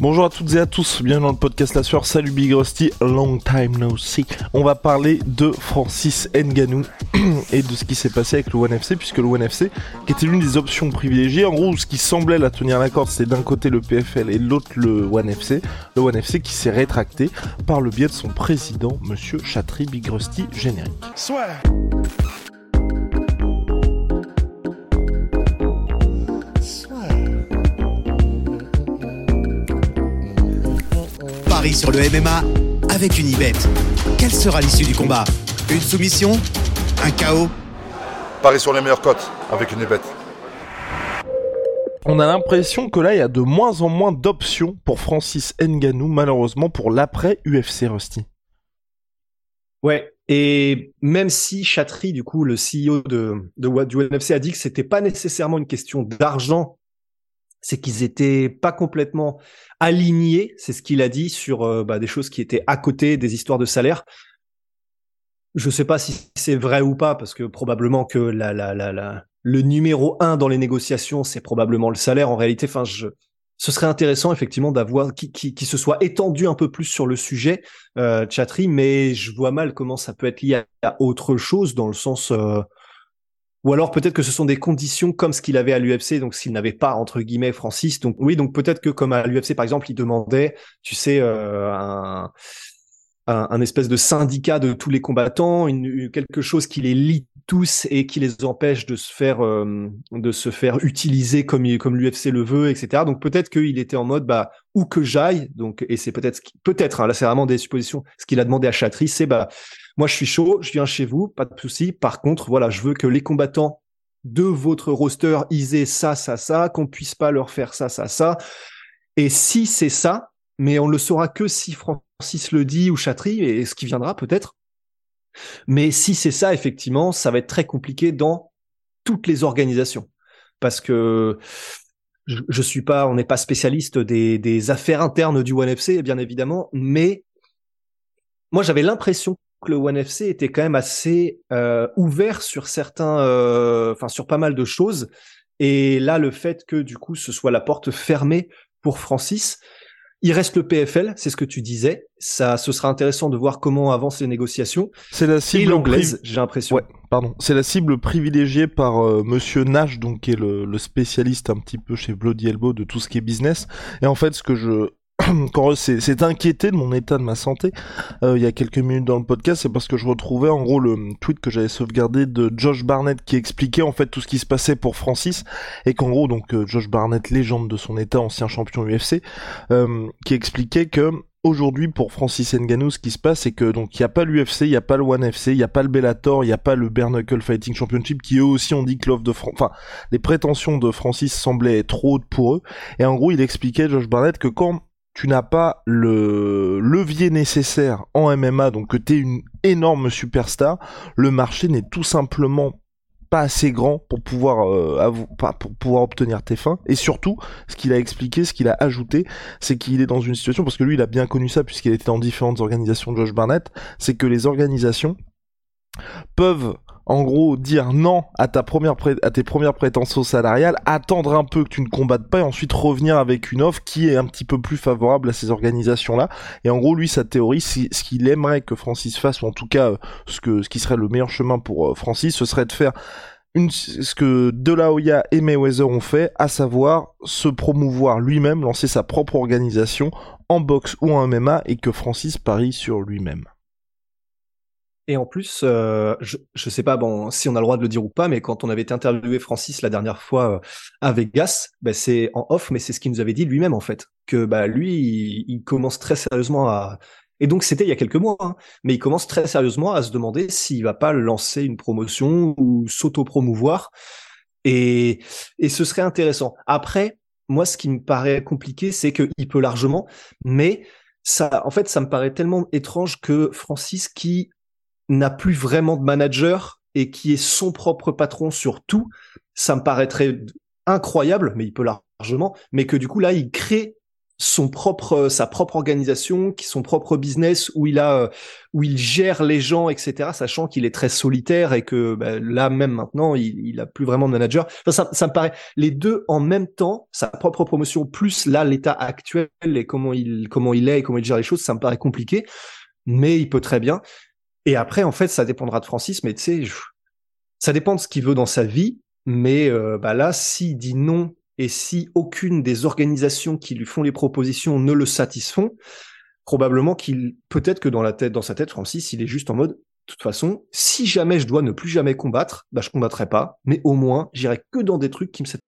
Bonjour à toutes et à tous, bienvenue dans le podcast La Sueur, salut Big Rusty, long time no see. On va parler de Francis Nganou et de ce qui s'est passé avec le One FC, puisque le One FC, qui était l'une des options privilégiées, en gros ce qui semblait la tenir la corde, c'était d'un côté le PFL et l'autre le One FC, le One FC qui s'est rétracté par le biais de son président, monsieur Chatry Big Rusty, générique. Soit. Paris sur le MMA avec une Ibet. Quelle sera l'issue du combat? Une soumission? Un chaos? Paris sur les meilleures cotes avec une bête. On a l'impression que là, il y a de moins en moins d'options pour Francis Nganou, malheureusement, pour l'après UFC Rusty. Ouais, et même si Chatry, du coup, le CEO de, de du NFC a dit que c'était pas nécessairement une question d'argent, c'est qu'ils étaient pas complètement alignés, c'est ce qu'il a dit sur euh, bah, des choses qui étaient à côté des histoires de salaire. Je sais pas si c'est vrai ou pas, parce que probablement que le numéro un dans les négociations, c'est probablement le salaire. En réalité, enfin, ce serait intéressant effectivement d'avoir qui, se soit étendu un peu plus sur le sujet, euh, Chatry, mais je vois mal comment ça peut être lié à, autre chose dans le sens, euh, ou alors peut-être que ce sont des conditions comme ce qu'il avait à l'UFC, donc s'il n'avait pas entre guillemets Francis, donc oui, donc peut-être que comme à l'UFC par exemple, il demandait, tu sais, euh, un espèce de syndicat de tous les combattants, quelque chose qui les lie tous et qui les empêche de se faire euh, de se faire utiliser comme comme l'UFC le veut, etc. Donc peut-être qu'il était en mode bah où que j'aille, donc et c'est peut-être peut-être hein, là c'est vraiment des suppositions. Ce qu'il a demandé à Chatry, c'est bah moi je suis chaud, je viens chez vous, pas de souci. Par contre voilà, je veux que les combattants de votre roster ils aient ça ça ça, qu'on puisse pas leur faire ça ça ça. Et si c'est ça, mais on le saura que si Francis le dit ou Chatry, et ce qui viendra peut-être. Mais si c'est ça, effectivement, ça va être très compliqué dans toutes les organisations. Parce que je, je suis pas, on n'est pas spécialiste des, affaires internes du One FC, bien évidemment, mais moi j'avais l'impression que le One FC était quand même assez euh, ouvert sur certains, euh, enfin sur pas mal de choses. Et là, le fait que du coup ce soit la porte fermée pour Francis, il reste le PFL, c'est ce que tu disais. Ça, ce sera intéressant de voir comment avancent les négociations. C'est la cible anglaise, j'ai l'impression. Ouais, pardon. C'est la cible privilégiée par euh, Monsieur Nash, donc qui est le, le, spécialiste un petit peu chez Bloody Elbow de tout ce qui est business. Et en fait, ce que je quand c'est inquiété de mon état de ma santé euh, il y a quelques minutes dans le podcast, c'est parce que je retrouvais en gros le tweet que j'avais sauvegardé de Josh Barnett qui expliquait en fait tout ce qui se passait pour Francis et qu'en gros donc euh, Josh Barnett légende de son état, ancien champion UFC, euh, qui expliquait que aujourd'hui pour Francis Ngannou ce qui se passe c'est que donc il y a pas l'UFC, il y a pas le One FC, il y a pas le Bellator, il y a pas le Bare Fighting Championship qui eux aussi ont dit que l'offre de enfin les prétentions de Francis semblaient trop hautes pour eux. Et en gros il expliquait Josh Barnett que quand tu n'as pas le levier nécessaire en MMA, donc que tu es une énorme superstar, le marché n'est tout simplement pas assez grand pour pouvoir euh, pour pouvoir obtenir tes fins. Et surtout ce qu'il a expliqué ce qu'il a ajouté c'est qu'il est dans une situation parce que lui il a bien connu ça puisqu'il était dans différentes organisations de Josh Barnett c'est que les organisations peuvent en gros dire non à ta première à tes premières prétentions salariales, attendre un peu que tu ne combattes pas et ensuite revenir avec une offre qui est un petit peu plus favorable à ces organisations-là. Et en gros, lui, sa théorie, ce qu'il aimerait que Francis fasse, ou en tout cas ce que ce qui serait le meilleur chemin pour euh, Francis, ce serait de faire ce que De et Mayweather ont fait, à savoir se promouvoir lui-même, lancer sa propre organisation en boxe ou en MMA et que Francis parie sur lui-même. Et en plus, euh, je ne sais pas bon si on a le droit de le dire ou pas, mais quand on avait interviewé Francis la dernière fois euh, à Vegas, bah, c'est en off, mais c'est ce qu'il nous avait dit lui-même en fait, que bah lui, il, commence très sérieusement à et donc c'était il y a quelques mois, hein, mais il commence très sérieusement à se demander s'il va pas lancer une promotion ou s'auto-promouvoir. Et, et ce serait intéressant. Après, moi, ce qui me paraît compliqué, c'est qu'il peut largement, mais ça, en fait, ça me paraît tellement étrange que Francis, qui n'a plus vraiment de manager et qui est son propre patron sur tout, ça me paraîtrait incroyable, mais il peut largement, mais que du coup là, il crée son propre sa propre organisation, son propre business où il a euh, où il gère les gens, etc. Sachant qu'il est très solitaire et que bah, là même maintenant il, il a plus vraiment de manager. Enfin, ça, ça me paraît les deux en même temps, sa propre promotion plus là l'état actuel et comment il comment il est et comment il gère les choses, ça me paraît compliqué, mais il peut très bien. Et après en fait ça dépendra de Francis, mais tu sais ça dépend de ce qu'il veut dans sa vie. Mais euh, bah là, s'il dit non et si aucune des organisations qui lui font les propositions ne le satisfont, probablement qu'il, peut-être que dans la tête, dans sa tête, Francis, il est juste en mode, de toute façon, si jamais je dois ne plus jamais combattre, bah je combattrai pas, mais au moins j'irai que dans des trucs qui me satisfont.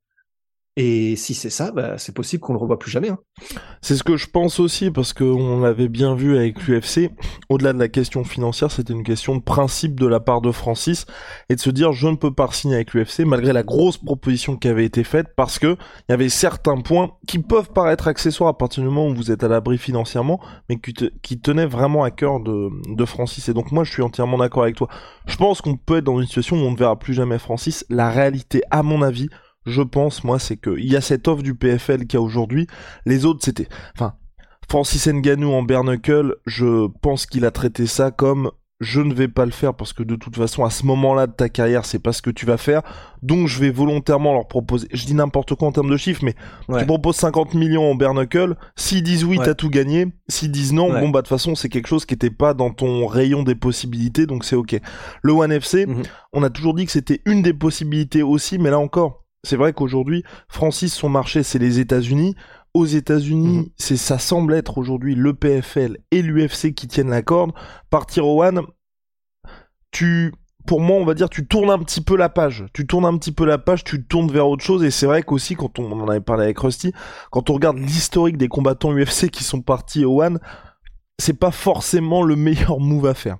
Et si c'est ça, bah, c'est possible qu'on le revoie plus jamais. Hein. C'est ce que je pense aussi, parce qu'on l'avait bien vu avec l'UFC. Au-delà de la question financière, c'était une question de principe de la part de Francis, et de se dire je ne peux pas signer avec l'UFC, malgré la grosse proposition qui avait été faite, parce que il y avait certains points qui peuvent paraître accessoires à partir du moment où vous êtes à l'abri financièrement, mais qui, te, qui tenaient vraiment à cœur de Francis. Et donc moi, je suis entièrement d'accord avec toi. Je pense qu'on peut être dans une situation où on ne verra plus jamais Francis. La réalité, à mon avis, je pense, moi, c'est qu'il y a cette offre du PFL qu'il y a aujourd'hui. Les autres, c'était... Enfin, Francis Ngannou en bare knuckle, je pense qu'il a traité ça comme je ne vais pas le faire parce que de toute façon à ce moment-là de ta carrière c'est pas ce que tu vas faire donc je vais volontairement leur proposer je dis n'importe quoi en termes de chiffres mais Ouais. tu proposes 50 millions en bare knuckle s'ils disent oui Ouais. t'as tout gagné s'ils disent non Ouais. bon bah de toute façon c'est quelque chose qui était pas dans ton rayon des possibilités donc c'est ok le One FC Mhm. on a toujours dit que c'était une des possibilités aussi mais là encore c'est vrai qu'aujourd'hui Francis son marché c'est les États-Unis aux États-Unis, Mhm. c'est ça semble être aujourd'hui le PFL et l'UFC qui tiennent la corde. Partir au One, tu, pour moi, on va dire, tu tournes un petit peu la page. Tu tournes un petit peu la page, tu tournes vers autre chose. Et c'est vrai qu'aussi, quand on, on en avait parlé avec Rusty, quand on regarde l'historique des combattants UFC qui sont partis au One, c'est pas forcément le meilleur move à faire.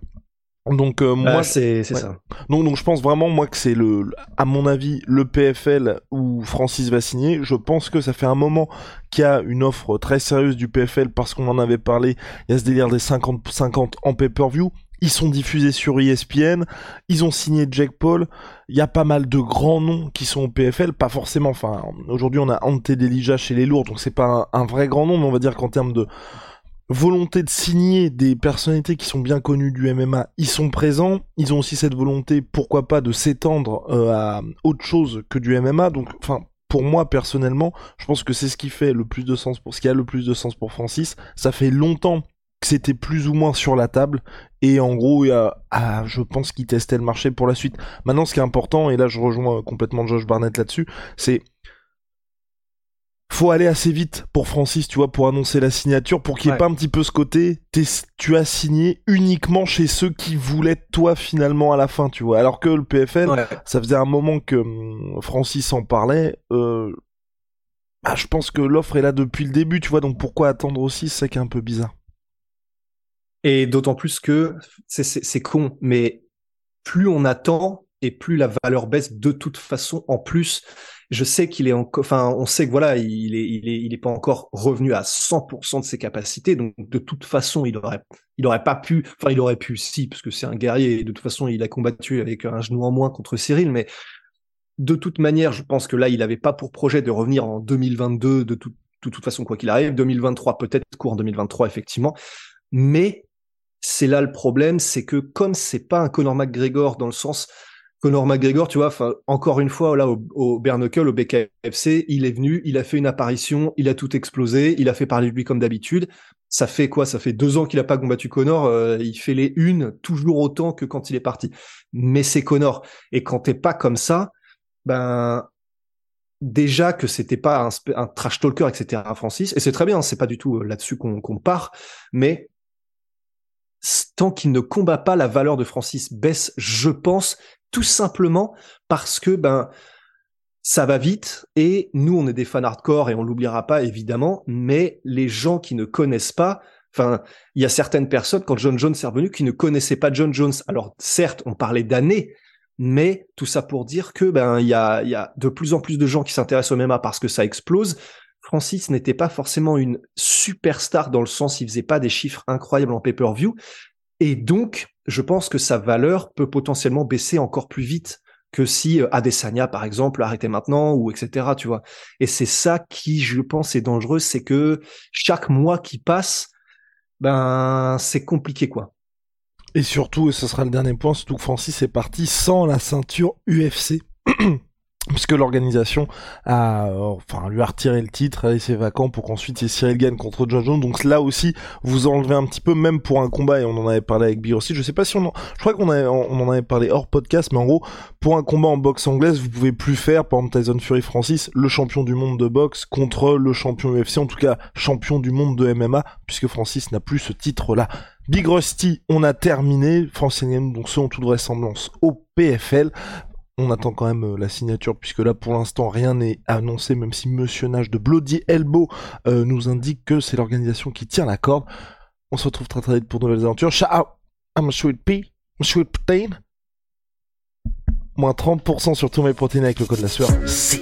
Donc euh, moi, c'est ouais. ça. donc, donc je pense vraiment moi que c'est le, à mon avis, le PFL où Francis va signer. Je pense que ça fait un moment qu'il y a une offre très sérieuse du PFL parce qu'on en avait parlé. Il y a ce délire des 50-50 en pay-per-view. Ils sont diffusés sur ESPN. Ils ont signé Jack Paul. Il y a pas mal de grands noms qui sont au PFL. Pas forcément. Enfin, aujourd'hui on a Ante Delija chez les lourds, donc c'est pas un, un vrai grand nom, mais on va dire qu'en termes de volonté de signer des personnalités qui sont bien connues du MMA, ils sont présents. Ils ont aussi cette volonté, pourquoi pas, de s'étendre euh, à autre chose que du MMA. Donc, enfin, pour moi personnellement, je pense que c'est ce qui fait le plus de sens pour ce qui a le plus de sens pour Francis. Ça fait longtemps que c'était plus ou moins sur la table et en gros, ah, je pense qu'il testait le marché pour la suite. Maintenant, ce qui est important, et là je rejoins complètement Josh Barnett là-dessus, c'est faut aller assez vite pour Francis, tu vois, pour annoncer la signature, pour qu'il n'y ait Ouais. pas un petit peu ce côté, tu as signé uniquement chez ceux qui voulaient toi finalement à la fin, tu vois. Alors que le PFL, Ouais. ça faisait un moment que hum, Francis en parlait. Euh, bah, je pense que l'offre est là depuis le début, tu vois. Donc pourquoi attendre aussi C'est qui est un peu bizarre. Et d'autant plus que c'est con, mais plus on attend et plus la valeur baisse de toute façon. En plus, je sais qu'il est encore, enfin, on sait que voilà, il est, il est, il est pas encore revenu à 100% de ses capacités. Donc, de toute façon, il aurait, il aurait pas pu, enfin, il aurait pu, si, parce que c'est un guerrier. Et de toute façon, il a combattu avec un genou en moins contre Cyril, mais de toute manière, je pense que là, il avait pas pour projet de revenir en 2022 de, tout- de toute façon, quoi qu'il arrive. 2023, peut-être court en 2023, effectivement. Mais c'est là le problème, c'est que comme c'est pas un Conor McGregor dans le sens Conor McGregor, tu vois, encore une fois là au, au bare knuckle, au BKFC, il est venu, il a fait une apparition, il a tout explosé, il a fait parler de lui comme d'habitude. ça fait quoi? Ça fait deux ans qu'il a pas combattu Connor. euh, il fait les unes toujours autant que quand il est parti. Mais c'est Connor. Et quand t'es pas comme ça, ben déjà que c'était pas un, un trash talker, etc. Francis. Et c'est très bien. C'est pas du tout euh, là-dessus qu'on qu'on part. Mais tant qu'il ne combat pas, la valeur de Francis baisse, je pense, tout simplement parce que ben ça va vite et nous on est des fans hardcore et on l'oubliera pas évidemment, mais les gens qui ne connaissent pas, enfin il y a certaines personnes quand John Jones est revenu qui ne connaissaient pas John Jones. Alors certes on parlait d'années, mais tout ça pour dire que ben il y a, y a de plus en plus de gens qui s'intéressent au MMA parce que ça explose. Francis n'était pas forcément une superstar dans le sens il faisait pas des chiffres incroyables en pay-per-view et donc je pense que sa valeur peut potentiellement baisser encore plus vite que si euh, Adesanya par exemple arrêtait maintenant ou etc tu vois et c'est ça qui je pense est dangereux c'est que chaque mois qui passe ben c'est compliqué quoi Et surtout, et ce sera le dernier point, surtout que Francis est parti sans la ceinture UFC. Puisque l'organisation a, enfin, lui a retiré le titre, a laissé vacant pour qu'ensuite ait Cyril gagne contre John Jones. Donc là aussi, vous enlevez un petit peu, même pour un combat, et on en avait parlé avec Big aussi. Je sais pas si on en, je crois qu'on en avait parlé hors podcast, mais en gros, pour un combat en boxe anglaise, vous pouvez plus faire, par exemple Tyson Fury Francis, le champion du monde de boxe contre le champion UFC, en tout cas champion du monde de MMA, puisque Francis n'a plus ce titre-là. Big Rusty, on a terminé. Ngannou, donc selon toute vraisemblance, au PFL. On attend quand même euh, la signature, puisque là, pour l'instant, rien n'est annoncé, même si Monsieur Nage de Bloody Elbow euh, nous indique que c'est l'organisation qui tient la corde. On se retrouve très très vite pour de nouvelles aventures. Ciao I'm sweet pea, I'm sweet protein. Moins 30% sur tous mes protéines avec le code de la sueur. See.